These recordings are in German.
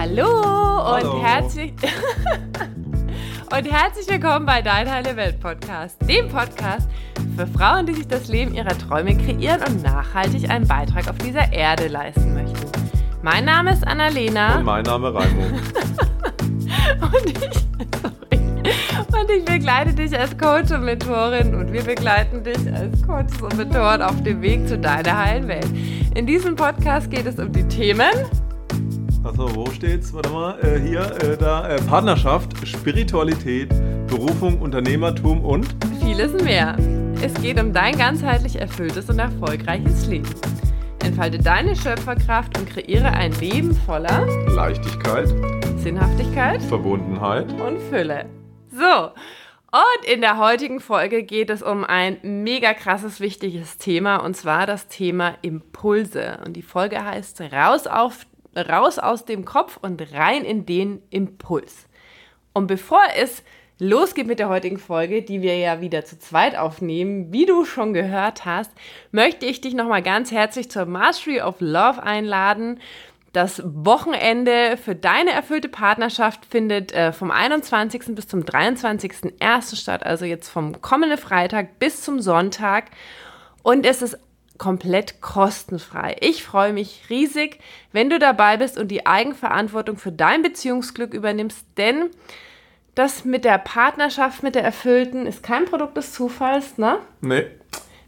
Hallo, Hallo. und herzlich und herzlich willkommen bei Dein Heile Welt Podcast, dem Podcast für Frauen, die sich das Leben ihrer Träume kreieren und nachhaltig einen Beitrag auf dieser Erde leisten möchten. Mein Name ist Annalena Und mein Name Raimo. und ich, sorry, und ich begleite dich als Coach und Mentorin und wir begleiten dich als Coach und Mentoren auf dem Weg zu deiner heilen Welt. In diesem Podcast geht es um die Themen Achso, wo steht's? Warte mal, äh, hier, äh, da, äh, Partnerschaft, Spiritualität, Berufung, Unternehmertum und vieles mehr. Es geht um dein ganzheitlich erfülltes und erfolgreiches Leben. Entfalte deine Schöpferkraft und kreiere ein Leben voller Leichtigkeit, Sinnhaftigkeit Verbundenheit. und Fülle. So, und in der heutigen Folge geht es um ein mega krasses, wichtiges Thema und zwar das Thema Impulse. Und die Folge heißt Raus, auf, raus aus dem Kopf und rein in den Impuls. Und bevor es losgeht mit der heutigen Folge, die wir ja wieder zu zweit aufnehmen, wie du schon gehört hast, möchte ich dich nochmal ganz herzlich zur Mastery of Love einladen. Das Wochenende für deine erfüllte Partnerschaft findet äh, vom 21. bis zum 23.01. statt, also jetzt vom kommenden Freitag bis zum Sonntag. Und es ist komplett kostenfrei. Ich freue mich riesig, wenn du dabei bist und die Eigenverantwortung für dein Beziehungsglück übernimmst, denn das mit der Partnerschaft, mit der Erfüllten, ist kein Produkt des Zufalls, ne? Nee,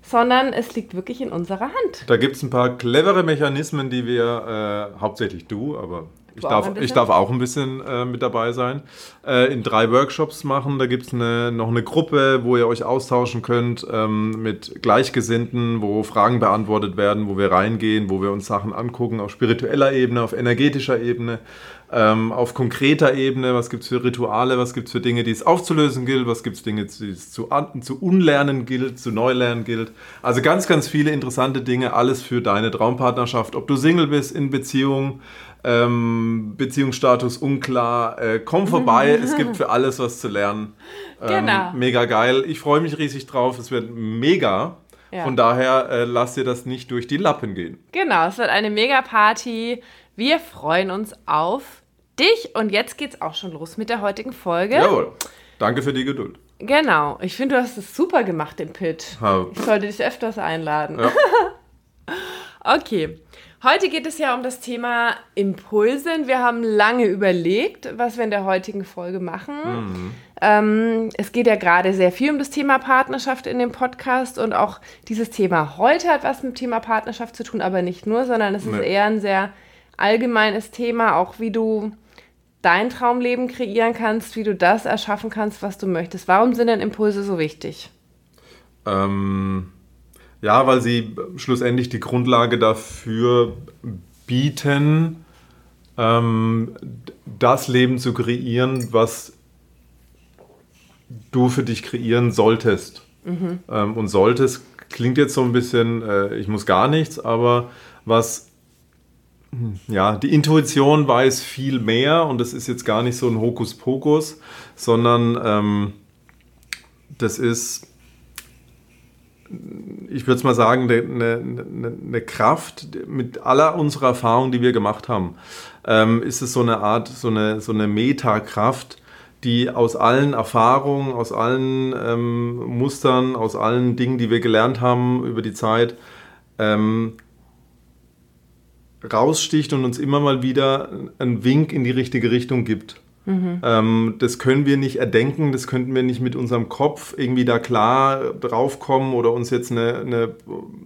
Sondern es liegt wirklich in unserer Hand. da gibt es ein paar clevere Mechanismen, die wir, äh, hauptsächlich du, aber ich darf, ich darf auch ein bisschen äh, mit dabei sein, äh, in drei Workshops machen. Da gibt es eine, noch eine Gruppe, wo ihr euch austauschen könnt ähm, mit Gleichgesinnten, wo Fragen beantwortet werden, wo wir reingehen, wo wir uns Sachen angucken auf spiritueller Ebene, auf energetischer Ebene, ähm, auf konkreter Ebene, was gibt es für Rituale, was gibt es für Dinge, die es aufzulösen gilt, was gibt es Dinge, die es zu, zu unlernen gilt, zu neulernen gilt. Also ganz, ganz viele interessante Dinge, alles für deine Traumpartnerschaft. Ob du Single bist, in Beziehung, ähm, Beziehungsstatus unklar, äh, komm vorbei, es gibt für alles was zu lernen. Ähm, Genau. Mega geil, ich freue mich riesig drauf, es wird mega. Ja. Von daher äh, lass dir das nicht durch die Lappen gehen. Genau, es wird eine Mega-Party. Wir freuen uns auf dich. Und jetzt geht's auch schon los mit der heutigen Folge. Jawohl. Danke für die Geduld. Genau. Ich finde, du hast es super gemacht, den Pitch. Ha. Ich sollte dich öfters einladen. Ja. Okay. Heute geht es ja um das Thema Impulsen. Wir haben lange überlegt, was wir in der heutigen Folge machen. Mhm. Ähm, es geht ja gerade sehr viel um das Thema Partnerschaft in dem Podcast und auch dieses Thema heute hat was mit dem Thema Partnerschaft zu tun, aber nicht nur, sondern es ist Nee. eher ein sehr allgemeines Thema, auch wie du dein Traumleben kreieren kannst, wie du das erschaffen kannst, was du möchtest. Warum sind denn Impulse so wichtig? Ähm, ja, weil sie schlussendlich die Grundlage dafür bieten, ähm, das Leben zu kreieren, was du für dich kreieren solltest. Ähm, und solltest klingt jetzt so ein bisschen, äh, ich muss gar nichts, aber was hm, ja, die Intuition weiß viel mehr und das ist jetzt gar nicht so ein Hokuspokus, sondern ähm, das ist ich würde es mal sagen, eine, eine, eine Kraft mit aller unserer Erfahrung, die wir gemacht haben, ähm, ist es so eine Art, so eine, so eine Metakraft, die aus allen Erfahrungen, aus allen ähm, Mustern, aus allen Dingen, die wir gelernt haben über die Zeit, ähm, raussticht und uns immer mal wieder einen Wink in die richtige Richtung gibt. Ähm, das können wir nicht erdenken, das könnten wir nicht mit unserem Kopf irgendwie da klar draufkommen oder uns jetzt eine, eine,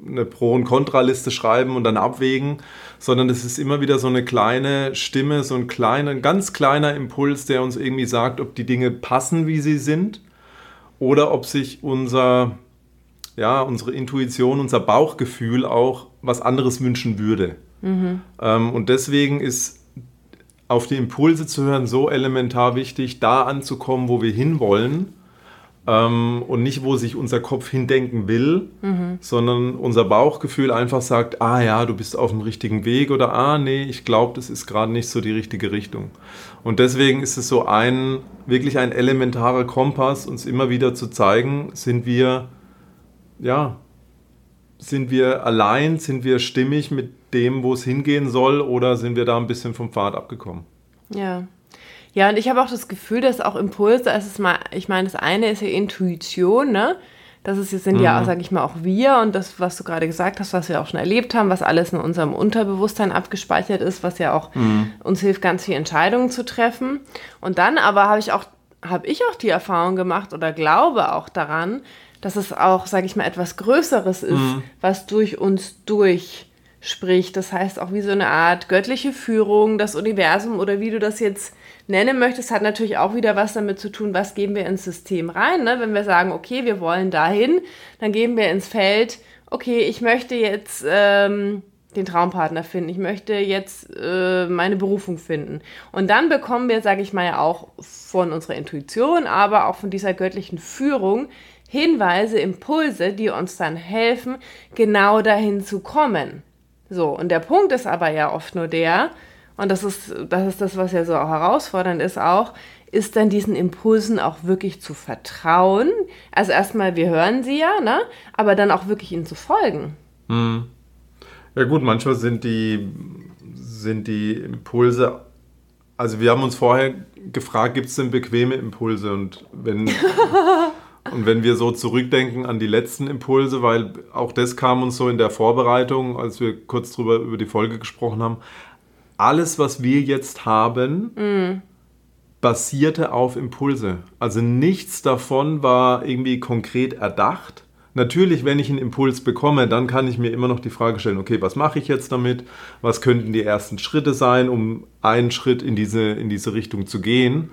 eine Pro- und Kontraliste schreiben und dann abwägen, sondern das ist immer wieder so eine kleine Stimme, so ein kleiner, ein ganz kleiner Impuls, der uns irgendwie sagt, ob die Dinge passen, wie sie sind oder ob sich unser, ja, unsere Intuition, unser Bauchgefühl auch was anderes wünschen würde. Ähm, und deswegen ist auf die Impulse zu hören so elementar wichtig, da anzukommen, wo wir hinwollen ähm, und nicht, wo sich unser Kopf hindenken will, sondern unser Bauchgefühl einfach sagt, ah ja, du bist auf dem richtigen Weg oder ah nee, ich glaube, das ist gerade nicht so die richtige Richtung. Und deswegen ist es so ein, wirklich ein elementarer Kompass, uns immer wieder zu zeigen, sind wir, ja, sind wir allein, sind wir stimmig mit dem, wo es hingehen soll oder sind wir da ein bisschen vom Pfad abgekommen? Ja. Ja, und ich habe auch das Gefühl, dass auch Impulse, es ist mal, ich meine, das eine ist ja Intuition, ne? Das ist, sind mhm. ja, sage ich mal, auch wir und das, was du gerade gesagt hast, was wir auch schon erlebt haben, was alles in unserem Unterbewusstsein abgespeichert ist, was ja auch mhm. uns hilft, ganz viele Entscheidungen zu treffen. Und dann aber habe ich auch, habe ich auch die Erfahrung gemacht oder glaube auch daran, dass es auch, sage ich mal, etwas Größeres ist, mhm. was durch uns durchspricht. Das heißt auch wie so eine Art göttliche Führung, das Universum oder wie du das jetzt nennen möchtest, hat natürlich auch wieder was damit zu tun, was geben wir ins System rein. Ne? Wenn wir sagen, okay, wir wollen dahin, dann geben wir ins Feld, okay, ich möchte jetzt ähm, den Traumpartner finden, ich möchte jetzt äh, meine Berufung finden. Und dann bekommen wir, sage ich mal, ja auch von unserer Intuition, aber auch von dieser göttlichen Führung Hinweise, Impulse, die uns dann helfen, genau dahin zu kommen. So, und der Punkt ist aber ja oft nur der, und das ist, das ist das, was ja so herausfordernd ist auch, ist dann diesen Impulsen auch wirklich zu vertrauen. Also erstmal, wir hören sie ja, ne? aber dann auch wirklich ihnen zu folgen. Hm. Ja gut, manchmal sind die, sind die Impulse, also wir haben uns vorher gefragt, gibt es denn bequeme Impulse? Und wenn, und wenn wir so zurückdenken an die letzten Impulse, weil auch das kam uns so in der Vorbereitung, als wir kurz drüber über die Folge gesprochen haben, alles, was wir jetzt haben, mm. basierte auf Impulse. Also nichts davon war irgendwie konkret erdacht. Natürlich, wenn ich einen Impuls bekomme, dann kann ich mir immer noch die Frage stellen, okay, was mache ich jetzt damit? Was könnten die ersten Schritte sein, um einen Schritt in diese, in diese Richtung zu gehen?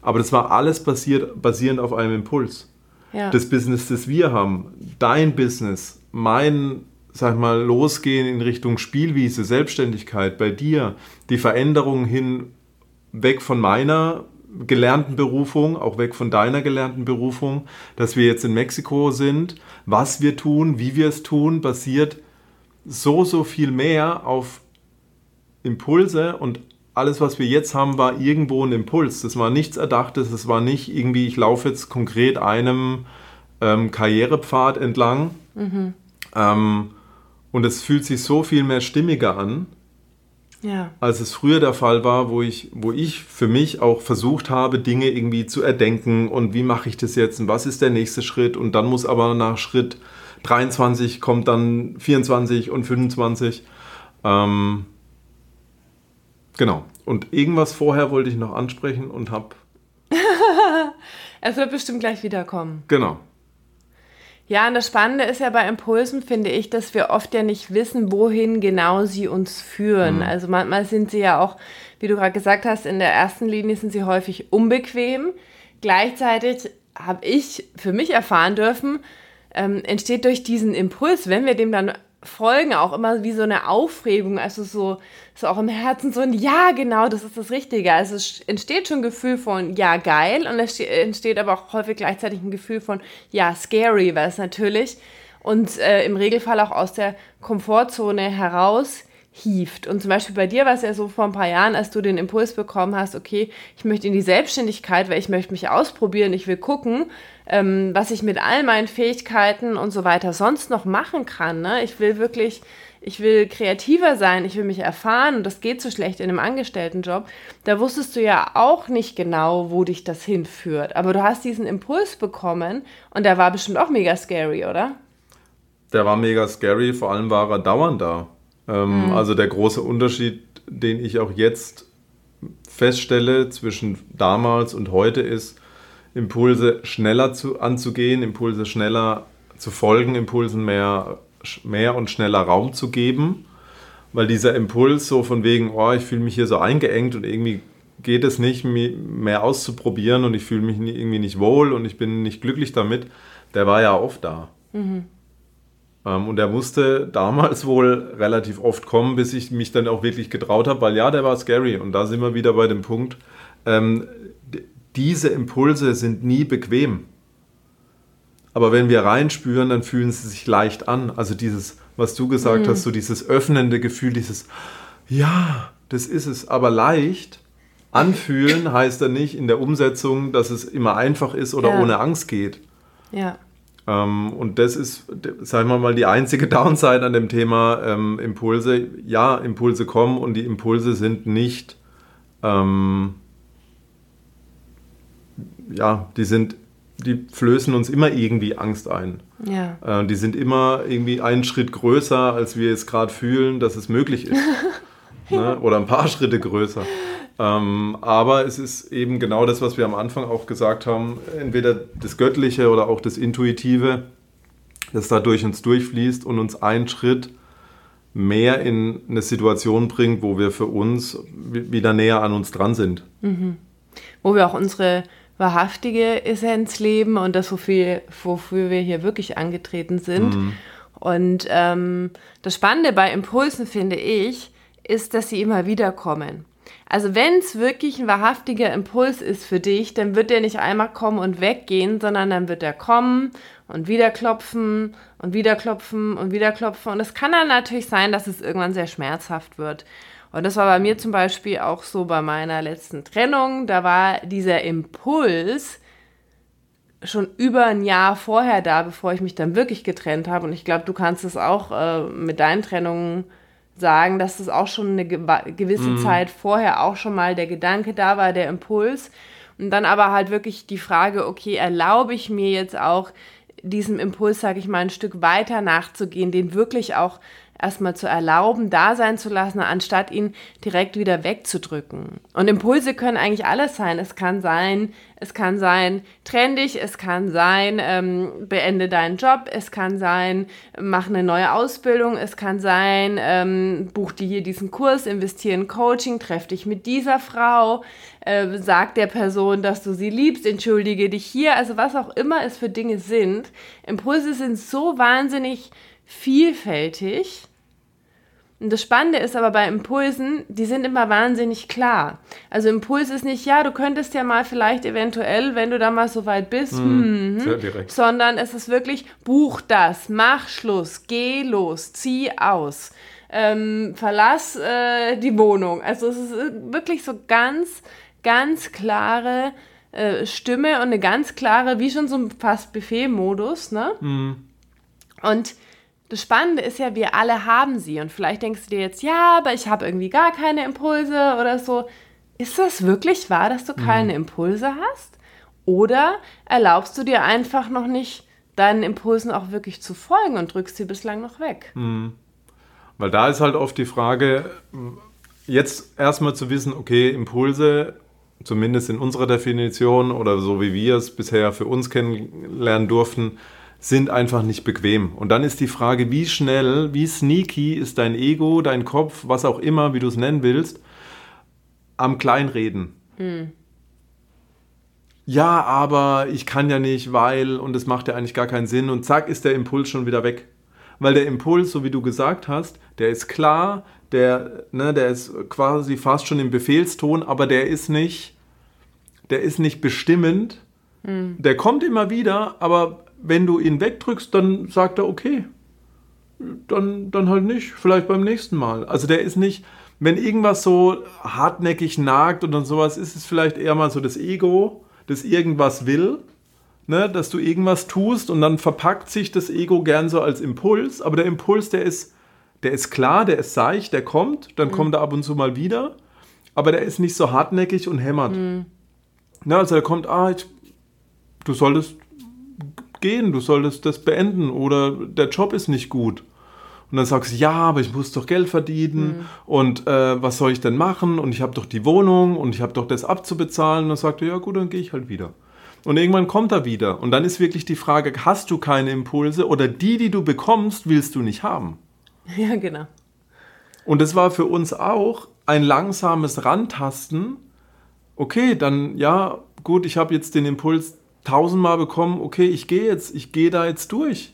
Aber das war alles basiert, basierend auf einem Impuls. Ja. Das Business, das wir haben, dein Business, mein sag mal, losgehen in Richtung Spielwiese, Selbstständigkeit bei dir, die Veränderung hin weg von meiner gelernten Berufung, auch weg von deiner gelernten Berufung, dass wir jetzt in Mexiko sind, was wir tun, wie wir es tun, basiert so, so viel mehr auf Impulse und alles, was wir jetzt haben, war irgendwo ein Impuls. Das war nichts Erdachtes, es war nicht irgendwie, ich laufe jetzt konkret einem ähm, Karrierepfad entlang. Mhm. Ähm, und es fühlt sich so viel mehr stimmiger an, ja. als es früher der Fall war, wo ich, wo ich für mich auch versucht habe, Dinge irgendwie zu erdenken und wie mache ich das jetzt und was ist der nächste Schritt und dann muss aber nach Schritt 23 kommt dann 24 und 25. Ähm, genau. Und irgendwas vorher wollte ich noch ansprechen und habe. es wird bestimmt gleich wiederkommen. Genau. Ja, und das Spannende ist ja bei Impulsen, finde ich, dass wir oft ja nicht wissen, wohin genau sie uns führen. Mhm. Also manchmal sind sie ja auch, wie du gerade gesagt hast, in der ersten Linie sind sie häufig unbequem. Gleichzeitig habe ich für mich erfahren dürfen, ähm, entsteht durch diesen Impuls, wenn wir dem dann folgen, auch immer wie so eine Aufregung, also so, so auch im Herzen so ein Ja, genau, das ist das Richtige. Also es entsteht schon ein Gefühl von Ja, geil und es entsteht aber auch häufig gleichzeitig ein Gefühl von Ja, scary, weil es natürlich und äh, im Regelfall auch aus der Komfortzone heraus hieft. Und zum Beispiel bei dir war es ja so vor ein paar Jahren, als du den Impuls bekommen hast, okay, ich möchte in die Selbstständigkeit, weil ich möchte mich ausprobieren, ich will gucken, ähm, was ich mit all meinen Fähigkeiten und so weiter sonst noch machen kann. Ne? Ich will wirklich, ich will kreativer sein, ich will mich erfahren und das geht so schlecht in einem Angestelltenjob. Da wusstest du ja auch nicht genau, wo dich das hinführt. Aber du hast diesen Impuls bekommen und der war bestimmt auch mega scary, oder? Der war mega scary, vor allem war er dauernd da. Ähm, mhm. Also der große Unterschied, den ich auch jetzt feststelle zwischen damals und heute ist, Impulse schneller zu, anzugehen, Impulse schneller zu folgen, Impulsen mehr, mehr und schneller Raum zu geben. Weil dieser Impuls so von wegen, oh, ich fühle mich hier so eingeengt und irgendwie geht es nicht, mehr auszuprobieren und ich fühle mich irgendwie nicht wohl und ich bin nicht glücklich damit, der war ja oft da. Mhm. Ähm, und der musste damals wohl relativ oft kommen, bis ich mich dann auch wirklich getraut habe, weil ja, der war scary. Und da sind wir wieder bei dem Punkt, ähm, diese Impulse sind nie bequem. Aber wenn wir reinspüren, dann fühlen sie sich leicht an. Also dieses, was du gesagt mhm. hast, so dieses öffnende Gefühl, dieses, ja, das ist es, aber leicht. Anfühlen heißt dann nicht in der Umsetzung, dass es immer einfach ist oder ja. ohne Angst geht. Ja. Ähm, und das ist, sagen wir mal, die einzige Downside an dem Thema ähm, Impulse. Ja, Impulse kommen und die Impulse sind nicht ähm, ja, die sind, die flößen uns immer irgendwie Angst ein. Ja. Äh, die sind immer irgendwie einen Schritt größer, als wir jetzt gerade fühlen, dass es möglich ist. ne? Oder ein paar Schritte größer. Ähm, aber es ist eben genau das, was wir am Anfang auch gesagt haben, entweder das Göttliche oder auch das Intuitive, das da durch uns durchfließt und uns einen Schritt mehr in eine Situation bringt, wo wir für uns wieder näher an uns dran sind. Mhm. Wo wir auch unsere wahrhaftige Essenz leben und das, wofür, wofür wir hier wirklich angetreten sind. Mhm. Und ähm, das Spannende bei Impulsen, finde ich, ist, dass sie immer wieder kommen. Also wenn es wirklich ein wahrhaftiger Impuls ist für dich, dann wird der nicht einmal kommen und weggehen, sondern dann wird er kommen und wieder klopfen und wieder klopfen und wieder klopfen. Und es kann dann natürlich sein, dass es irgendwann sehr schmerzhaft wird. Und das war bei mir zum Beispiel auch so bei meiner letzten Trennung. Da war dieser Impuls schon über ein Jahr vorher da, bevor ich mich dann wirklich getrennt habe. Und ich glaube, du kannst es auch äh, mit deinen Trennungen sagen, dass es auch schon eine gewisse mhm. Zeit vorher auch schon mal der Gedanke da war, der Impuls. Und dann aber halt wirklich die Frage, okay, erlaube ich mir jetzt auch diesem Impuls, sage ich mal, ein Stück weiter nachzugehen, den wirklich auch erstmal zu erlauben, da sein zu lassen, anstatt ihn direkt wieder wegzudrücken. Und Impulse können eigentlich alles sein. Es kann sein, es kann sein, trenn dich, es kann sein, ähm, beende deinen Job, es kann sein, mach eine neue Ausbildung, es kann sein, ähm, buch dir hier diesen Kurs, investiere in Coaching, treff dich mit dieser Frau, äh, sag der Person, dass du sie liebst, entschuldige dich hier, also was auch immer es für Dinge sind. Impulse sind so wahnsinnig vielfältig und das Spannende ist aber bei Impulsen, die sind immer wahnsinnig klar. Also Impuls ist nicht, ja, du könntest ja mal vielleicht eventuell, wenn du da mal so weit bist, mhm, hm, sehr direkt. sondern es ist wirklich, buch das, mach Schluss, geh los, zieh aus, ähm, verlass äh, die Wohnung. Also es ist wirklich so ganz, ganz klare äh, Stimme und eine ganz klare, wie schon so ein fast Buffet-Modus, ne? Mhm. Und das Spannende ist ja, wir alle haben sie. Und vielleicht denkst du dir jetzt, ja, aber ich habe irgendwie gar keine Impulse oder so. Ist das wirklich wahr, dass du mhm. keine. Impulse hast? Oder erlaubst du dir einfach noch nicht, deinen Impulsen auch wirklich zu folgen und drückst sie bislang noch weg? Mhm. Weil da ist halt oft die Frage, jetzt erstmal zu wissen, okay, Impulse, zumindest in unserer Definition oder so wie wir es bisher für uns kennenlernen durften, sind einfach nicht bequem. Und dann ist die Frage, wie schnell, wie sneaky ist dein Ego, dein Kopf, was auch immer, wie du es nennen willst, am Kleinreden. Hm. Ja, aber ich kann ja nicht, weil, und es macht ja eigentlich gar keinen Sinn. Und zack, ist der Impuls schon wieder weg. Weil der Impuls, so wie du gesagt hast, der ist klar, der, ne, der ist quasi fast schon im Befehlston, aber der ist nicht, der ist nicht bestimmend. Hm. Der kommt immer wieder, aber wenn du ihn wegdrückst, dann sagt er, okay, dann, dann halt nicht, vielleicht beim nächsten Mal. Also der ist nicht, wenn irgendwas so hartnäckig nagt und dann sowas, ist es vielleicht eher mal so das Ego, das irgendwas will, ne, dass du irgendwas tust und dann verpackt sich das Ego gern so als Impuls, aber der Impuls, der ist, der ist klar, der ist seicht, der kommt, dann mhm. kommt er ab und zu mal wieder, aber der ist nicht so hartnäckig und hämmert. Mhm. Ne, also der kommt, ah, ich, du solltest gehen, du solltest das beenden oder der Job ist nicht gut. Und dann sagst du, ja, aber ich muss doch Geld verdienen mhm. und äh, was soll ich denn machen? Und ich habe doch die Wohnung und ich habe doch das abzubezahlen. Und dann sagt er, ja gut, dann gehe ich halt wieder. Und irgendwann kommt er wieder. Und dann ist wirklich die Frage, hast du keine Impulse oder die, die du bekommst, willst du nicht haben? Ja, genau. Und das war für uns auch ein langsames Rantasten. Okay, dann ja, gut, ich habe jetzt den Impuls, tausendmal bekommen, okay, ich gehe jetzt, ich gehe da jetzt durch.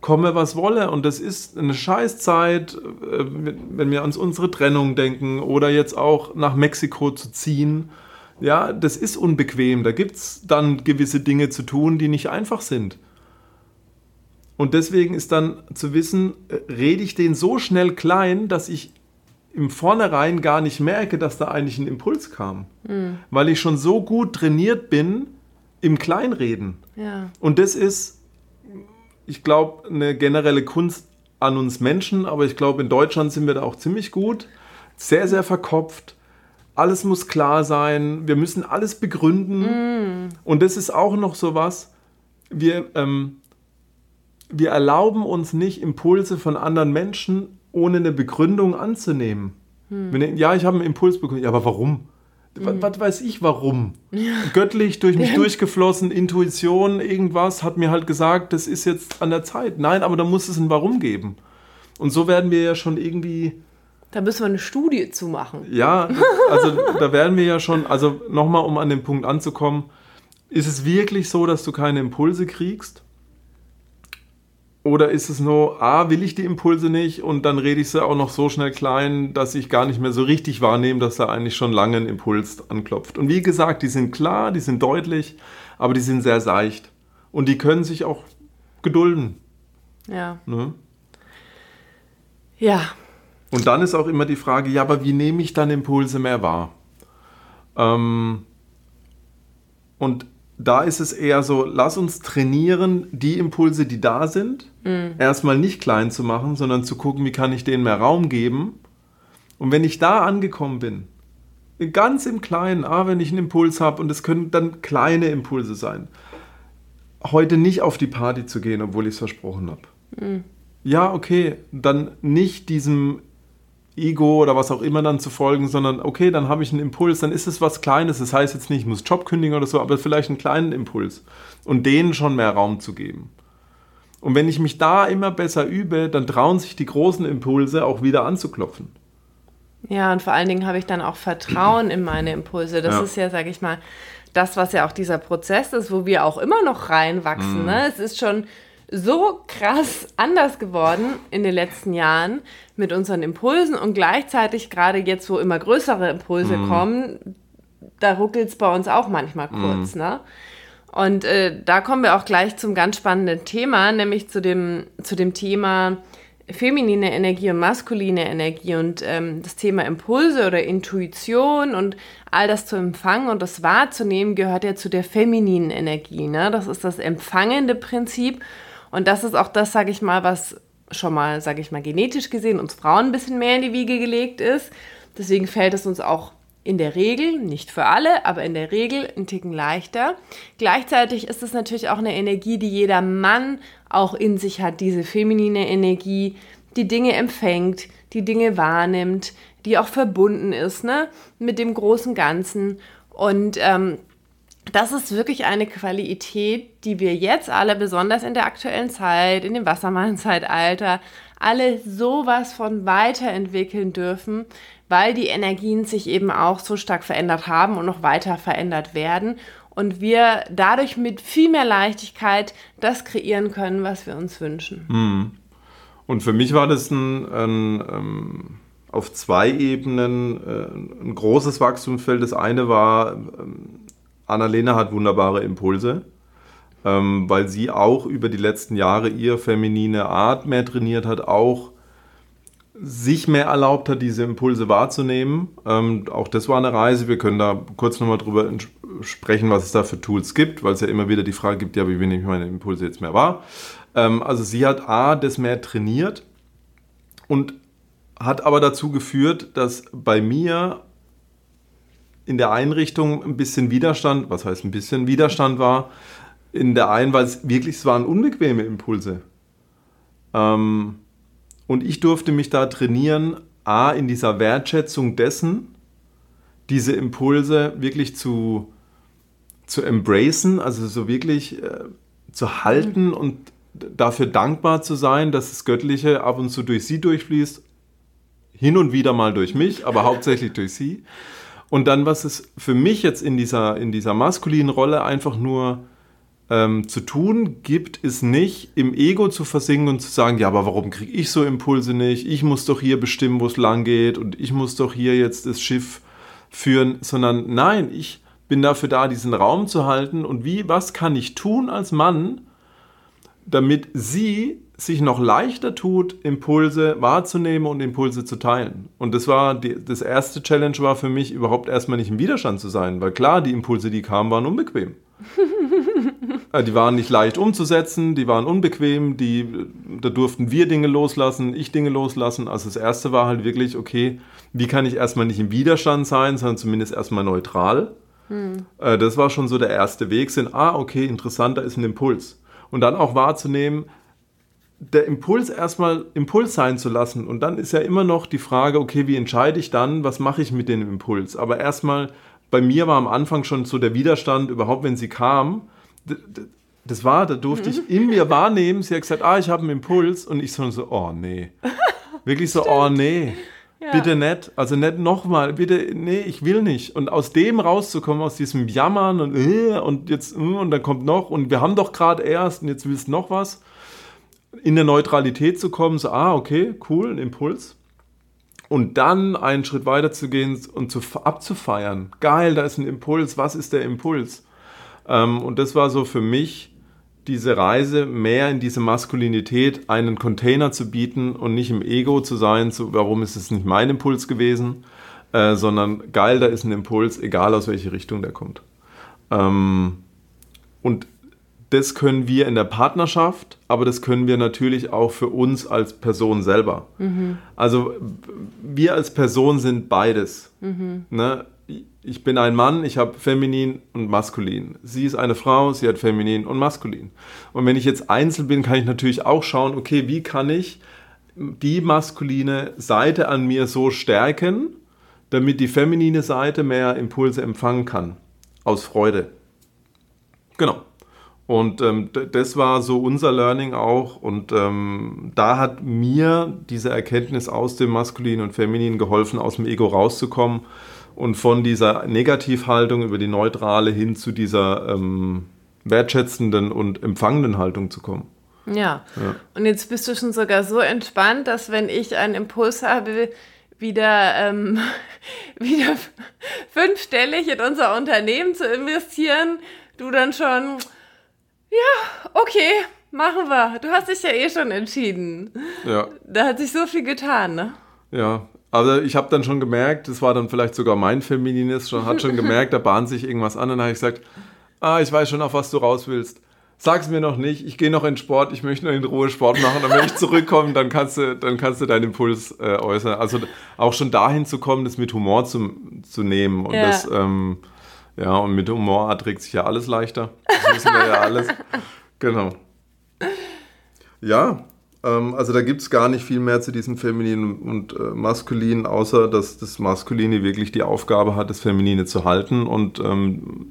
Komme, was wolle. Und das ist eine Scheißzeit, äh, wenn wir an unsere Trennung denken oder jetzt auch nach Mexiko zu ziehen. Ja, das ist unbequem. Da gibt es dann gewisse Dinge zu tun, die nicht einfach sind. Und deswegen ist dann zu wissen, äh, rede ich den so schnell klein, dass ich im Vornherein gar nicht merke, dass da eigentlich ein Impuls kam. Mhm. Weil ich schon so gut trainiert bin, im Kleinreden. Ja. Und das ist, ich glaube, eine generelle Kunst an uns Menschen, aber ich glaube, in Deutschland sind wir da auch ziemlich gut, sehr, sehr verkopft, alles muss klar sein, wir müssen alles begründen. Mm. Und das ist auch noch so was, wir, ähm, wir erlauben uns nicht, Impulse von anderen Menschen ohne eine Begründung anzunehmen. Hm. Wenn, ja, ich habe einen Impuls bekommen. Ja, aber warum? Mhm. Was, weiß ich warum? Ja. Göttlich durch mich durchgeflossen, Intuition, irgendwas hat mir halt gesagt, das ist jetzt an der Zeit. Nein, aber da muss es ein Warum geben. Und so werden wir ja schon irgendwie. Da müssen wir eine Studie zu machen. Ja, also da werden wir ja schon, also nochmal, um an den Punkt anzukommen, ist es wirklich so, dass du keine Impulse kriegst? Oder ist es nur, ah, will ich die Impulse nicht und dann rede ich sie auch noch so schnell klein, dass ich gar nicht mehr so richtig wahrnehme, dass da eigentlich schon lange ein Impuls anklopft. Und wie gesagt, die sind klar, die sind deutlich, aber die sind sehr seicht. Und die können sich auch gedulden. Ja. Ne? Ja. Und dann ist auch immer die Frage, ja, aber wie nehme ich dann Impulse mehr wahr? Ähm, und da ist es eher so, lass uns trainieren, die Impulse, die da sind, mhm. erstmal nicht klein zu machen, sondern zu gucken, wie kann ich denen mehr Raum geben. Und wenn ich da angekommen bin, ganz im Kleinen, ah, wenn ich einen Impuls habe, und es können dann kleine Impulse sein, heute nicht auf die Party zu gehen, obwohl ich es versprochen habe. Mhm. Ja, okay, dann nicht diesem Ego oder was auch immer dann zu folgen, sondern okay, dann habe ich einen Impuls, dann ist es was Kleines. Das heißt jetzt nicht, ich muss Job kündigen oder so, aber vielleicht einen kleinen Impuls und denen schon mehr Raum zu geben. Und wenn ich mich da immer besser übe, dann trauen sich die großen Impulse auch wieder anzuklopfen. Ja, und vor allen Dingen habe ich dann auch Vertrauen in meine Impulse. Das ja. ist ja, sage ich mal, das, was ja auch dieser Prozess ist, wo wir auch immer noch reinwachsen. Mm. Ne? Es ist schon so krass anders geworden in den letzten Jahren mit unseren Impulsen und gleichzeitig gerade jetzt, wo immer größere Impulse mm. kommen, da ruckelt es bei uns auch manchmal kurz. Mm. Ne? Und äh, da kommen wir auch gleich zum ganz spannenden Thema, nämlich zu dem, zu dem Thema feminine Energie und maskuline Energie und ähm, das Thema Impulse oder Intuition und all das zu empfangen und das wahrzunehmen gehört ja zu der femininen Energie. Ne? Das ist das empfangende Prinzip und das ist auch das, sage ich mal, was schon mal, sage ich mal, genetisch gesehen uns Frauen ein bisschen mehr in die Wiege gelegt ist. Deswegen fällt es uns auch in der Regel, nicht für alle, aber in der Regel ein Ticken leichter. Gleichzeitig ist es natürlich auch eine Energie, die jeder Mann auch in sich hat, diese feminine Energie, die Dinge empfängt, die Dinge wahrnimmt, die auch verbunden ist ne, mit dem großen Ganzen. Und ähm, das ist wirklich eine Qualität, die wir jetzt alle, besonders in der aktuellen Zeit, in dem Wassermann-Zeitalter, alle sowas von weiterentwickeln dürfen, weil die Energien sich eben auch so stark verändert haben und noch weiter verändert werden und wir dadurch mit viel mehr Leichtigkeit das kreieren können, was wir uns wünschen. Hm. Und für mich war das ein, ein ähm, auf zwei Ebenen äh, ein großes Wachstumsfeld. Das eine war, ähm, Annalena hat wunderbare Impulse, ähm, weil sie auch über die letzten Jahre ihre feminine Art mehr trainiert hat, auch sich mehr erlaubt hat, diese Impulse wahrzunehmen. Ähm, auch das war eine Reise. Wir können da kurz nochmal drüber sprechen, was es da für Tools gibt, weil es ja immer wieder die Frage gibt, ja, wie nehme ich meine Impulse jetzt mehr wahr? Ähm, also sie hat A, das mehr trainiert und hat aber dazu geführt, dass bei mir in der Einrichtung ein bisschen Widerstand, was heißt ein bisschen Widerstand war, in der einen, weil es wirklich, es waren unbequeme Impulse. Ähm, und ich durfte mich da trainieren, A, in dieser Wertschätzung dessen, diese Impulse wirklich zu, zu embracen, also so wirklich äh, zu halten mhm. und dafür dankbar zu sein, dass das Göttliche ab und zu durch sie durchfließt, hin und wieder mal durch mich, aber hauptsächlich durch sie. Und dann, was es für mich jetzt in dieser, in dieser maskulinen Rolle einfach nur ähm, zu tun gibt, ist nicht im Ego zu versinken und zu sagen, ja, aber warum kriege ich so Impulse nicht? Ich muss doch hier bestimmen, wo es lang geht und ich muss doch hier jetzt das Schiff führen, sondern nein, ich bin dafür da, diesen Raum zu halten und wie, was kann ich tun als Mann, damit sie sich noch leichter tut, Impulse wahrzunehmen und Impulse zu teilen. Und das war die, das erste Challenge war für mich überhaupt erstmal nicht im Widerstand zu sein, weil klar, die Impulse, die kamen, waren unbequem. Äh, die waren nicht leicht umzusetzen, die waren unbequem, die, da durften wir Dinge loslassen, ich Dinge loslassen. Also das erste war halt wirklich, okay, wie kann ich erstmal nicht im Widerstand sein, sondern zumindest erstmal neutral. Hm. Das war schon so der erste Weg, sind, ah, okay, interessant, da ist ein Impuls. Und dann auch wahrzunehmen, der Impuls erstmal Impuls sein zu lassen. Und dann ist ja immer noch die Frage, okay, wie entscheide ich dann, was mache ich mit dem Impuls? Aber erstmal, bei mir war am Anfang schon so der Widerstand, überhaupt wenn sie kam, das war, da durfte ich in mir wahrnehmen, sie hat gesagt, ah, ich habe einen Impuls und ich so, oh nee. Wirklich so, oh nee. Ja. Bitte nicht, also nicht nochmal, bitte, nee, ich will nicht. Und aus dem rauszukommen, aus diesem Jammern und, äh, und jetzt, äh, und dann kommt noch, und wir haben doch gerade erst und jetzt willst du noch was in der Neutralität zu kommen, so, ah, okay, cool, ein Impuls. Und dann einen Schritt weiter zu gehen und zu, abzufeiern. Geil, da ist ein Impuls, was ist der Impuls? Ähm, und das war so für mich diese Reise, mehr in diese Maskulinität einen Container zu bieten und nicht im Ego zu sein, so, warum ist es nicht mein Impuls gewesen, äh, sondern geil, da ist ein Impuls, egal aus welche Richtung der kommt. Ähm, und das können wir in der Partnerschaft, aber das können wir natürlich auch für uns als Person selber. Mhm. Also wir als Person sind beides. Mhm. Ne? Ich bin ein Mann, ich habe feminin und maskulin. Sie ist eine Frau, sie hat feminin und maskulin. Und wenn ich jetzt einzeln bin, kann ich natürlich auch schauen, okay, wie kann ich die maskuline Seite an mir so stärken, damit die feminine Seite mehr Impulse empfangen kann. Aus Freude. Genau. Und ähm, das war so unser Learning auch. Und ähm, da hat mir diese Erkenntnis aus dem Maskulinen und Femininen geholfen, aus dem Ego rauszukommen und von dieser Negativhaltung über die neutrale hin zu dieser ähm, wertschätzenden und empfangenden Haltung zu kommen. Ja. ja. Und jetzt bist du schon sogar so entspannt, dass wenn ich einen Impuls habe, wieder, ähm, wieder fünfstellig in unser Unternehmen zu investieren, du dann schon ja, okay, machen wir. Du hast dich ja eh schon entschieden. Ja. Da hat sich so viel getan, ne? Ja, aber ich habe dann schon gemerkt, das war dann vielleicht sogar mein Feminist, schon, hat schon gemerkt, da bahnt sich irgendwas an. Und dann habe ich gesagt, ah, ich weiß schon, auf was du raus willst. Sag's mir noch nicht, ich gehe noch in Sport, ich möchte noch in Ruhe Sport machen. Und wenn ich zurückkomme, dann kannst du, dann kannst du deinen Impuls äh, äußern. Also auch schon dahin zu kommen, das mit Humor zu, zu nehmen. Und ja. das, ähm, ja, und mit Humor trägt sich ja alles leichter. Das wissen wir ja alles. Genau. Ja, ähm, also da gibt es gar nicht viel mehr zu diesem Femininen und äh, Maskulinen, außer dass das Maskuline wirklich die Aufgabe hat, das Feminine zu halten. Und ähm,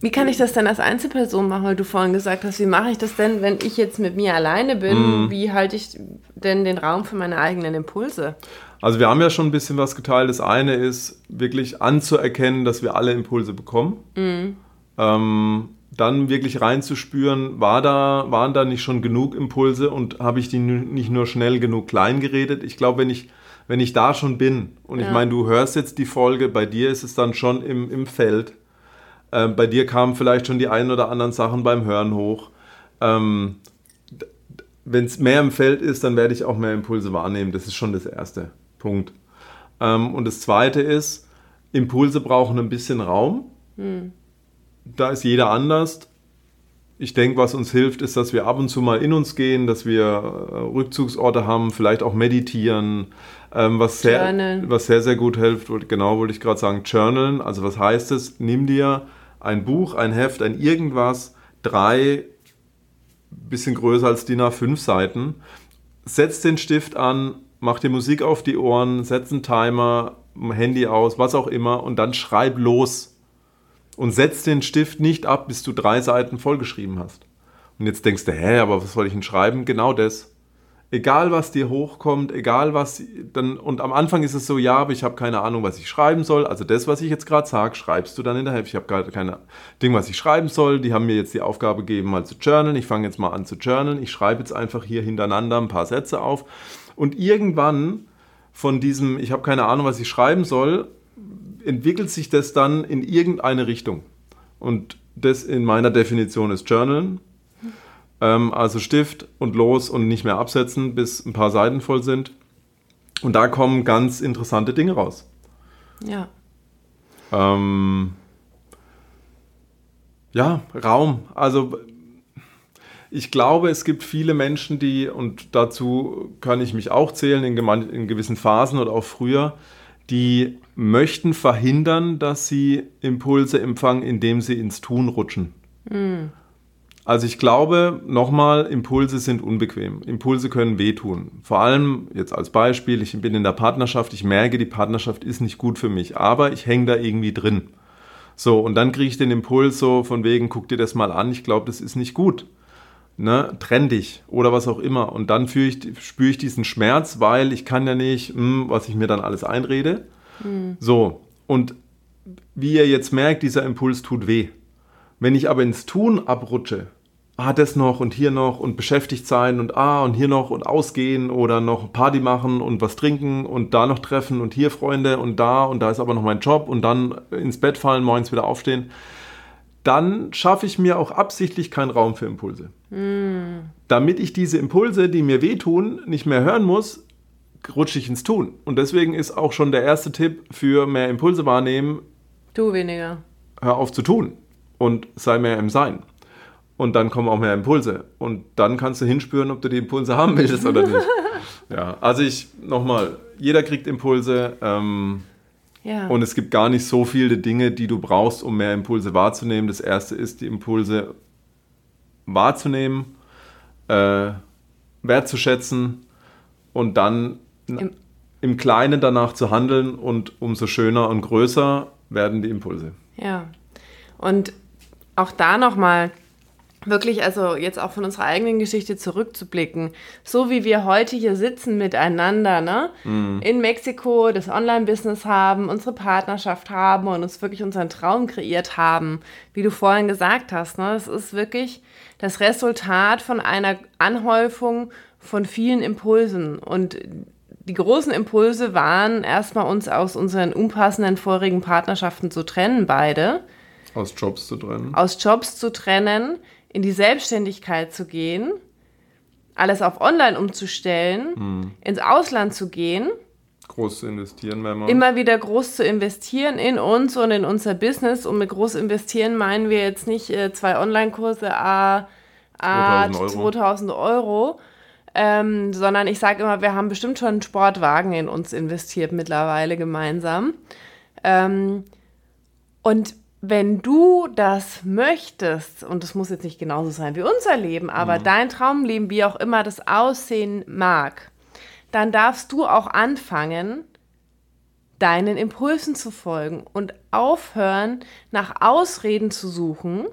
wie kann ich das denn als Einzelperson machen, weil du vorhin gesagt hast, wie mache ich das denn, wenn ich jetzt mit mir alleine bin? Mm. Wie halte ich denn den Raum für meine eigenen Impulse? Also wir haben ja schon ein bisschen was geteilt. Das eine ist wirklich anzuerkennen, dass wir alle Impulse bekommen. Mhm. Ähm, dann wirklich reinzuspüren, war da, waren da nicht schon genug Impulse und habe ich die nicht nur schnell genug klein geredet. Ich glaube, wenn ich, wenn ich da schon bin und ja. ich meine, du hörst jetzt die Folge, bei dir ist es dann schon im, im Feld. Äh, bei dir kamen vielleicht schon die ein oder anderen Sachen beim Hören hoch. Ähm, wenn es mehr im Feld ist, dann werde ich auch mehr Impulse wahrnehmen. Das ist schon das Erste. Punkt. Ähm, und das Zweite ist, Impulse brauchen ein bisschen Raum. Hm. Da ist jeder anders. Ich denke, was uns hilft, ist, dass wir ab und zu mal in uns gehen, dass wir äh, Rückzugsorte haben, vielleicht auch meditieren. Ähm, was, sehr, was sehr, sehr gut hilft, genau wollte ich gerade sagen, journalen. Also was heißt es? Nimm dir ein Buch, ein Heft, ein irgendwas, drei, bisschen größer als DIN A5 Seiten, setz den Stift an, mach dir Musik auf die Ohren, setz einen Timer, Handy aus, was auch immer und dann schreib los. Und setz den Stift nicht ab, bis du drei Seiten vollgeschrieben hast. Und jetzt denkst du, hä, aber was soll ich denn schreiben? Genau das egal was dir hochkommt, egal was dann und am Anfang ist es so, ja, aber ich habe keine Ahnung, was ich schreiben soll. Also das, was ich jetzt gerade sage, schreibst du dann in der Hälfte. Ich habe gerade keine Ding, was ich schreiben soll. Die haben mir jetzt die Aufgabe gegeben, mal zu journalen. Ich fange jetzt mal an zu journalen. Ich schreibe jetzt einfach hier hintereinander ein paar Sätze auf und irgendwann von diesem, ich habe keine Ahnung, was ich schreiben soll, entwickelt sich das dann in irgendeine Richtung. Und das in meiner Definition ist Journalen. Ähm, also Stift und los und nicht mehr absetzen, bis ein paar Seiten voll sind. Und da kommen ganz interessante Dinge raus. Ja. Ähm, ja, Raum. Also ich glaube, es gibt viele Menschen, die, und dazu kann ich mich auch zählen, in, in gewissen Phasen oder auch früher, die möchten verhindern, dass sie Impulse empfangen, indem sie ins Tun rutschen. Mhm. Also ich glaube, nochmal, Impulse sind unbequem. Impulse können wehtun. Vor allem, jetzt als Beispiel, ich bin in der Partnerschaft, ich merke, die Partnerschaft ist nicht gut für mich, aber ich hänge da irgendwie drin. So, und dann kriege ich den Impuls so von wegen, guck dir das mal an, ich glaube, das ist nicht gut. Ne, trenn dich oder was auch immer. Und dann ich, spüre ich diesen Schmerz, weil ich kann ja nicht, mh, hm, was ich mir dann alles einrede. Mhm. So, und wie ihr jetzt merkt, dieser Impuls tut weh. Wenn ich aber ins Tun abrutsche, ah, das noch und hier noch und beschäftigt sein und ah und hier noch und ausgehen oder noch Party machen und was trinken und da noch treffen und hier Freunde und da und da ist aber noch mein Job und dann ins Bett fallen, morgens wieder aufstehen, dann schaffe ich mir auch absichtlich keinen Raum für Impulse. Mm. Damit ich diese Impulse, die mir wehtun, nicht mehr hören muss, rutsche ich ins Tun. Und deswegen ist auch schon der erste Tipp für mehr Impulse wahrnehmen. Tu weniger. Hör auf zu tun und sei mehr im Sein. Und dann kommen auch mehr Impulse. Und dann kannst du hinspüren, ob du die Impulse haben willst oder nicht. ja, also ich, nochmal, jeder kriegt Impulse. Ähm, ja. Und es gibt gar nicht so viele Dinge, die du brauchst, um mehr Impulse wahrzunehmen. Das erste ist, die Impulse wahrzunehmen, äh, wertzuschätzen und dann Im, im Kleinen danach zu handeln. Und umso schöner und größer werden die Impulse. Ja. Und auch da nochmal wirklich, also jetzt auch von unserer eigenen Geschichte zurückzublicken, so wie wir heute hier sitzen miteinander, ne? Mhm. In Mexiko das Online-Business haben, unsere Partnerschaft haben und uns wirklich unseren Traum kreiert haben, wie du vorhin gesagt hast, ne? Das ist wirklich das Resultat von einer Anhäufung von vielen Impulsen und die großen Impulse waren erstmal uns aus unseren unpassenden vorigen Partnerschaften zu trennen, beide. Aus Jobs zu trennen. Aus Jobs zu trennen, in die Selbstständigkeit zu gehen, alles auf Online umzustellen, hm. ins Ausland zu gehen. Groß zu investieren mehrmals. Immer wieder groß zu investieren in uns und in unser Business. Und mit groß investieren meinen wir jetzt nicht äh, zwei Online-Kurse a, a 2000 Euro, 2000 Euro ähm, sondern ich sage immer, wir haben bestimmt schon einen Sportwagen in uns investiert mittlerweile gemeinsam. Ähm, und wenn du das möchtest, und das muss jetzt nicht genauso sein wie unser Leben, aber mhm. dein Traumleben, wie auch immer das aussehen mag, dann darfst du auch anfangen, deinen Impulsen zu folgen und aufhören, nach Ausreden zu suchen,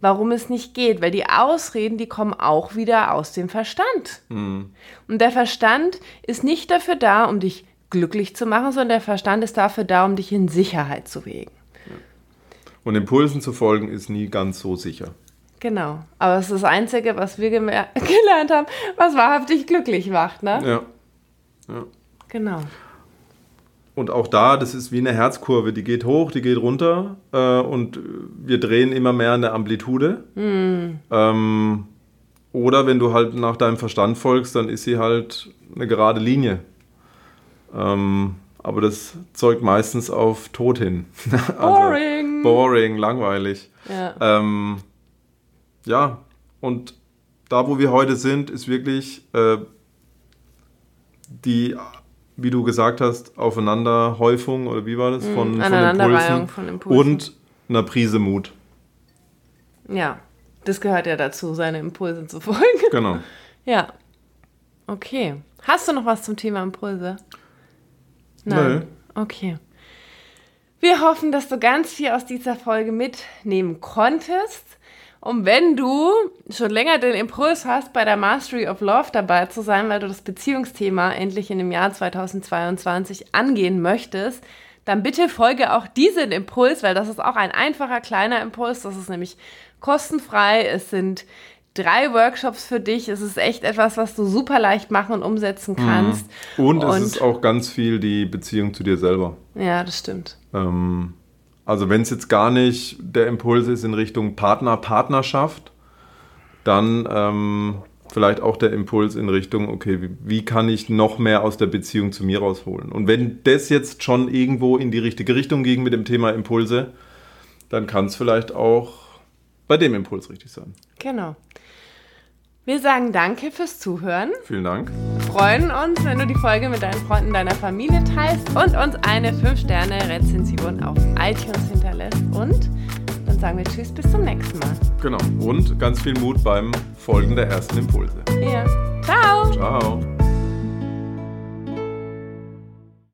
warum es nicht geht, weil die Ausreden, die kommen auch wieder aus dem Verstand. Mhm. Und der Verstand ist nicht dafür da, um dich glücklich zu machen, sondern der Verstand ist dafür da, um dich in Sicherheit zu wägen. Und Impulsen zu folgen ist nie ganz so sicher. Genau. Aber es ist das Einzige, was wir gelernt haben, was wahrhaftig glücklich macht, ne? Ja. ja. Genau. Und auch da, das ist wie eine Herzkurve, die geht hoch, die geht runter äh, und wir drehen immer mehr an der Amplitude. Mm. Ähm, oder wenn du halt nach deinem Verstand folgst, dann ist sie halt eine gerade Linie. Ähm, aber das zeugt meistens auf Tod hin. also, boring. Boring, langweilig. Ja. Ähm, ja, und da, wo wir heute sind, ist wirklich äh, die, wie du gesagt hast, Aufeinanderhäufung oder wie war das? Mhm, von, von, Impulsen von Impulsen und einer Prise Mut. Ja, das gehört ja dazu, seine Impulse zu folgen. Genau. Ja. Okay. Hast du noch was zum Thema Impulse? Nein. Nee. Okay. Wir hoffen, dass du ganz viel aus dieser Folge mitnehmen konntest. Und wenn du schon länger den Impuls hast, bei der Mastery of Love dabei zu sein, weil du das Beziehungsthema endlich in dem Jahr 2022 angehen möchtest, dann bitte folge auch diesem Impuls, weil das ist auch ein einfacher kleiner Impuls. Das ist nämlich kostenfrei. Es sind drei Workshops für dich. Es ist echt etwas, was du super leicht machen und umsetzen mhm. kannst. Und, und es ist auch ganz viel die Beziehung zu dir selber. Ja, das stimmt. Ähm, also wenn es jetzt gar nicht der Impuls ist in Richtung Partner, Partnerschaft, dann ähm, vielleicht auch der Impuls in Richtung, okay, wie, wie, kann ich noch mehr aus der Beziehung zu mir rausholen? Und wenn das jetzt schon irgendwo in die richtige Richtung ging mit dem Thema Impulse, dann kann es vielleicht auch bei dem Impuls richtig sein. Genau. Wir sagen danke fürs Zuhören. Vielen Dank. Freuen uns, wenn du die Folge mit deinen Freunden, deiner Familie teilst und uns eine 5-Sterne-Rezension auf iTunes hinterlässt. Und dann sagen wir Tschüss, bis zum nächsten Mal. Genau. Und ganz viel Mut beim Folgen der ersten Impulse. Ja. Ciao. Ciao.